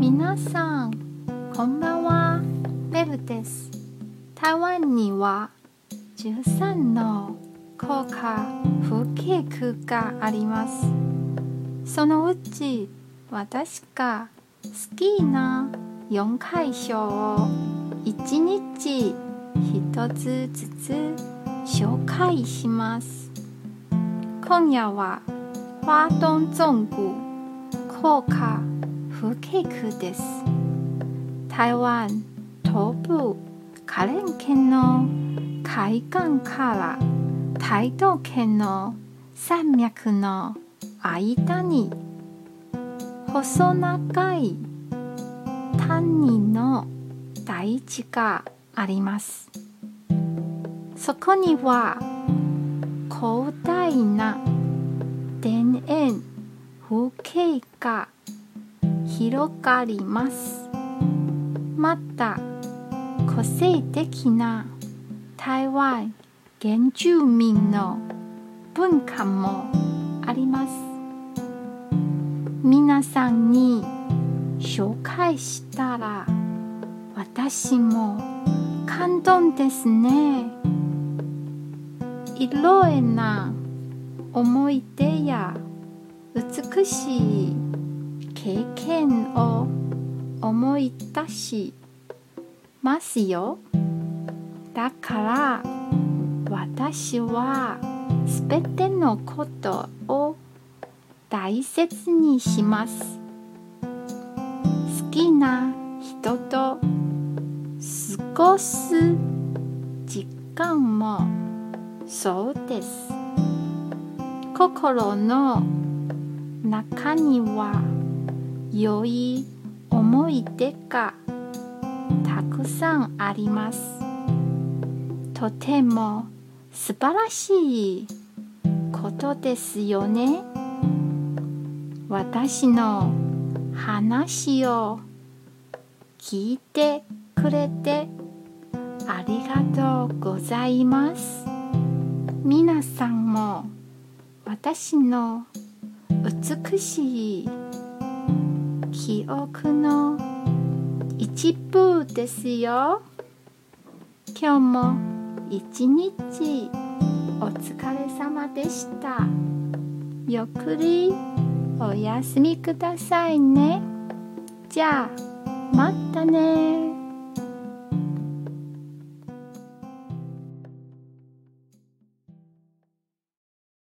皆さんこんばんは。ベルです。台湾には13の高架風景区があります。そのうち私が好きな4会所を1日1つずつ紹介します。今夜は花東纵谷高架風景区です台湾東部花蓮県の海岸から台東県の山脈の間に細長い谷の大地がありますそこには広大な田園風景が広がります。また個性的な台湾原住民の文化もあります。皆さんに紹介したら私も感動ですね。色々な思い出や美しい経験を思い出しますよ。だから私はすべてのことを大切にします。好きな人と過ごす時間もそうです。心の中には良い思い出がたくさんあります。とても素晴らしいことですよね。私の話を聞いてくれてありがとうございます。皆さんも私の美しい記憶の一部ですよ。今日も一日お疲れ様でした。ゆっくりお休みくださいね。じゃあまたね